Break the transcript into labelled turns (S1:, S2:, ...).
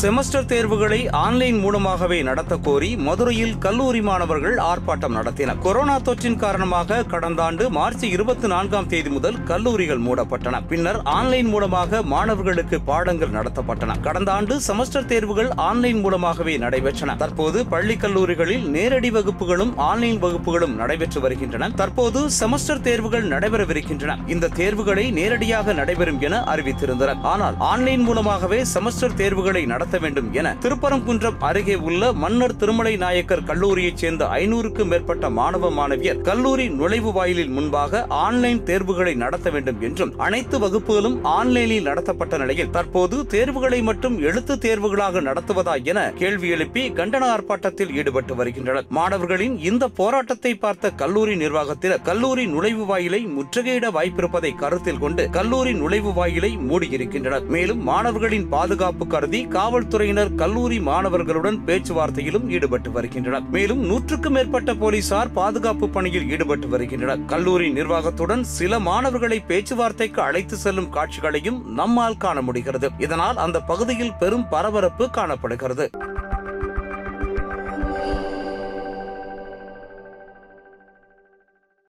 S1: Semester தேர்வுகளை online மூலமாகவே நடத்த கோரி மதுரையில் கல்லூரி மாணவர்கள் ஆர்ப்பாட்டம் நடத்தினர். கொரோனா தொற்றின் காரணமாக கடந்த ஆண்டு மார்ச் இருபத்தி நான்காம் தேதி முதல் கல்லூரிகள் மூடப்பட்டன. பின்னர் ஆன்லைன் மூலமாக மாணவர்களுக்கு பாடங்கள் நடத்தப்பட்டன. கடந்த ஆண்டு செமஸ்டர் தேர்வுகள் ஆன்லைன் மூலமாகவே நடைபெற்றன. தற்போது பள்ளி கல்லூரிகளில் நேரடி வகுப்புகளும் ஆன்லைன் வகுப்புகளும் நடைபெற்று வருகின்றன. தற்போது செமஸ்டர் தேர்வுகள் நடைபெறவிருக்கின்றன. இந்த தேர்வுகளை நேரடியாக நடைபெறும் என அறிவித்திருந்தனர். ஆனால் ஆன்லைன் மூலமாகவே செமஸ்டர் தேர்வுகளை நடத்த வேண்டும் என திருப்பரங்குன்றம் அருகே உள்ள மன்னர் திருமலை நாயக்கர் கல்லூரியைச் சேர்ந்த ஐநூறுக்கும் மேற்பட்ட மாணவ மாணவியர் கல்லூரி நுழைவு வாயிலில் முன்பாக ஆன்லைன் தேர்வுகளை நடத்த வேண்டும் என்றும் அனைத்து வகுப்புகளும் ஆன்லைனில் நடத்தப்பட்ட நிலையில் தற்போது தேர்வுகளை மட்டும் எழுத்து தேர்வுகளாக நடத்துவதா என கேள்வி எழுப்பி கண்டன ஆர்ப்பாட்டத்தில் ஈடுபட்டு வருகின்றனர். மாணவர்களின் இந்த போராட்டத்தை பார்த்த கல்லூரி நிர்வாகத்தினர் கல்லூரி நுழைவு வாயிலை முற்றுகையிட வாய்ப்பிருப்பதை கருத்தில் கொண்டு கல்லூரி நுழைவு வாயிலை மூடியிருக்கின்றனர். மேலும் மாணவர்களின் பாதுகாப்பு கருதி காவல்துறையினர் கல்லூரி மாணவர்களுடன் பேச்சுவார்த்தையிலும் ஈடுபட்டு வருகின்றனர். மேலும் நூற்றுக்கும் மேற்பட்ட போலீசார் பாதுகாப்பு பணியில் ஈடுபட்டு வருகின்றனர். கல்லூரி நிர்வாகத்துடன் சில மாணவர்களை பேச்சுவார்த்தைக்கு அழைத்து செல்லும் காட்சிகளையும் நம்மால் காண முடிகிறது. இதனால் அந்த பகுதியில் பெரும் பரபரப்பு காணப்படுகிறது.